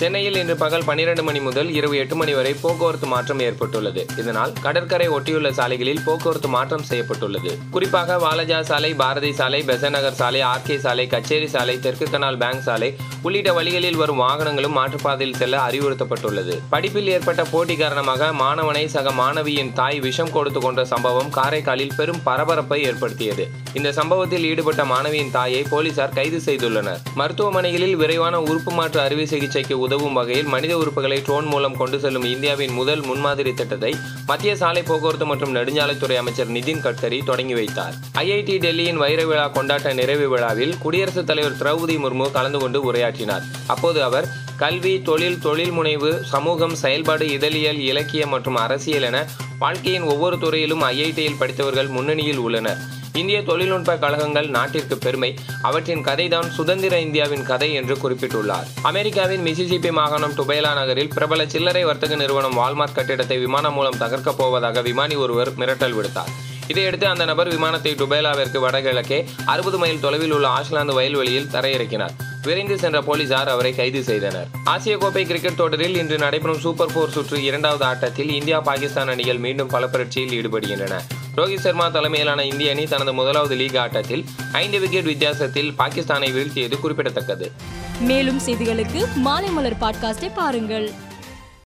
சென்னையில் இன்று பகல் 12 மணி முதல் இரவு எட்டு மணி வரை போக்குவரத்து மாற்றம் ஏற்பட்டுள்ளது. இதனால் கடற்கரை ஒட்டியுள்ள சாலைகளில் போக்குவரத்து மாற்றம் செய்யப்பட்டுள்ளது. குறிப்பாக வாலஜா சாலை பாரதி சாலை பெசநகர் சாலை ஆர்கே சாலை கச்சேரி சாலை தெற்கு கனால் பேங்க் சாலை உள்ளிட்ட வழிகளில் வரும் வாகனங்களும் மாற்றுப்பாதையில் செல்ல அறிவுறுத்தப்பட்டுள்ளது. படிப்பில் ஏற்பட்ட போட்டி காரணமாக மாணவனை சக மாணவியின் தாய் விஷம் கொடுத்து கொண்ட சம்பவம் காரைக்காலில் பெரும் பரபரப்பை ஏற்படுத்தியது. இந்த சம்பவத்தில் ஈடுபட்ட மாணவியின் தாயை போலீசார் கைது செய்துள்ளனர். மருத்துவமனைகளில் விரைவான உறுப்பு மாற்று அறுவை சிகிச்சைக்கு உதவும் வகையில் மனித உறுப்புகளை ட்ரோன் மூலம் கொண்டு செல்லும் இந்தியாவின் முதல் முன்மாதிரி திட்டத்தை மத்திய சாலை போக்குவரத்து மற்றும் நெடுஞ்சாலைத்துறை அமைச்சர் நிதின் கட்கரி தொடங்கி வைத்தார். ஐஐடி டெல்லியின் வைர விழா கொண்டாட்ட நிறைவு விழாவில் குடியரசுத் தலைவர் திரௌபதி முர்மு கலந்து கொண்டு உரையாற்றினார். அப்போது அவர் கல்வி தொழில் தொழில் முனைவு சமூகம் செயல்பாடு இதழியல் இலக்கியம் மற்றும் அரசியல் என வாழ்க்கையின் ஒவ்வொரு துறையிலும் ஐஐடியில் படித்தவர்கள் முன்னணியில் உள்ளனர். இந்திய தொழில்நுட்ப கழகங்கள் நாட்டிற்கு பெருமை. அவற்றின் கதைதான் சுதந்திர இந்தியாவின் கதை என்று குறிப்பிட்டுள்ளார். அமெரிக்காவின் மிசிசிபி மாகாணம் டுபேலா நகரில் பிரபல சில்லறை வர்த்தக நிறுவனம் வால்மார்ட் கட்டிடத்தை விமானம் மூலம் தகர்க்கப் போவதாக விமானி ஒருவர் மிரட்டல் விடுத்தார். இதையடுத்து அந்த நபர் விமானத்தை டுபேலாவிற்கு வடகிழக்கே அறுபது மைல் தொலைவில் உள்ள ஆஷ்லாந்து வயல்வெளியில் தரையிறக்கினார். விரைந்து சென்ற போலீசார் அவரை கைது செய்தனர். ஆசிய கோப்பை கிரிக்கெட் தொடரில் இன்று நடைபெறும் சூப்பர் போர் சுற்று இரண்டாவது ஆட்டத்தில் இந்தியா பாகிஸ்தான் அணிகள் மீண்டும் பல ஈடுபடுகின்றன. ரோஹித் சர்மா தலைமையிலான இந்திய அணி தனது முதலாவது லீக் ஆட்டத்தில் ஐந்து விக்கெட் வித்தியாசத்தில் பாகிஸ்தானை வீழ்த்தியது குறிப்பிடத்தக்கது. மேலும் செய்திகளுக்கு மாலைமலர் பாட்காஸ்டை பாருங்கள்.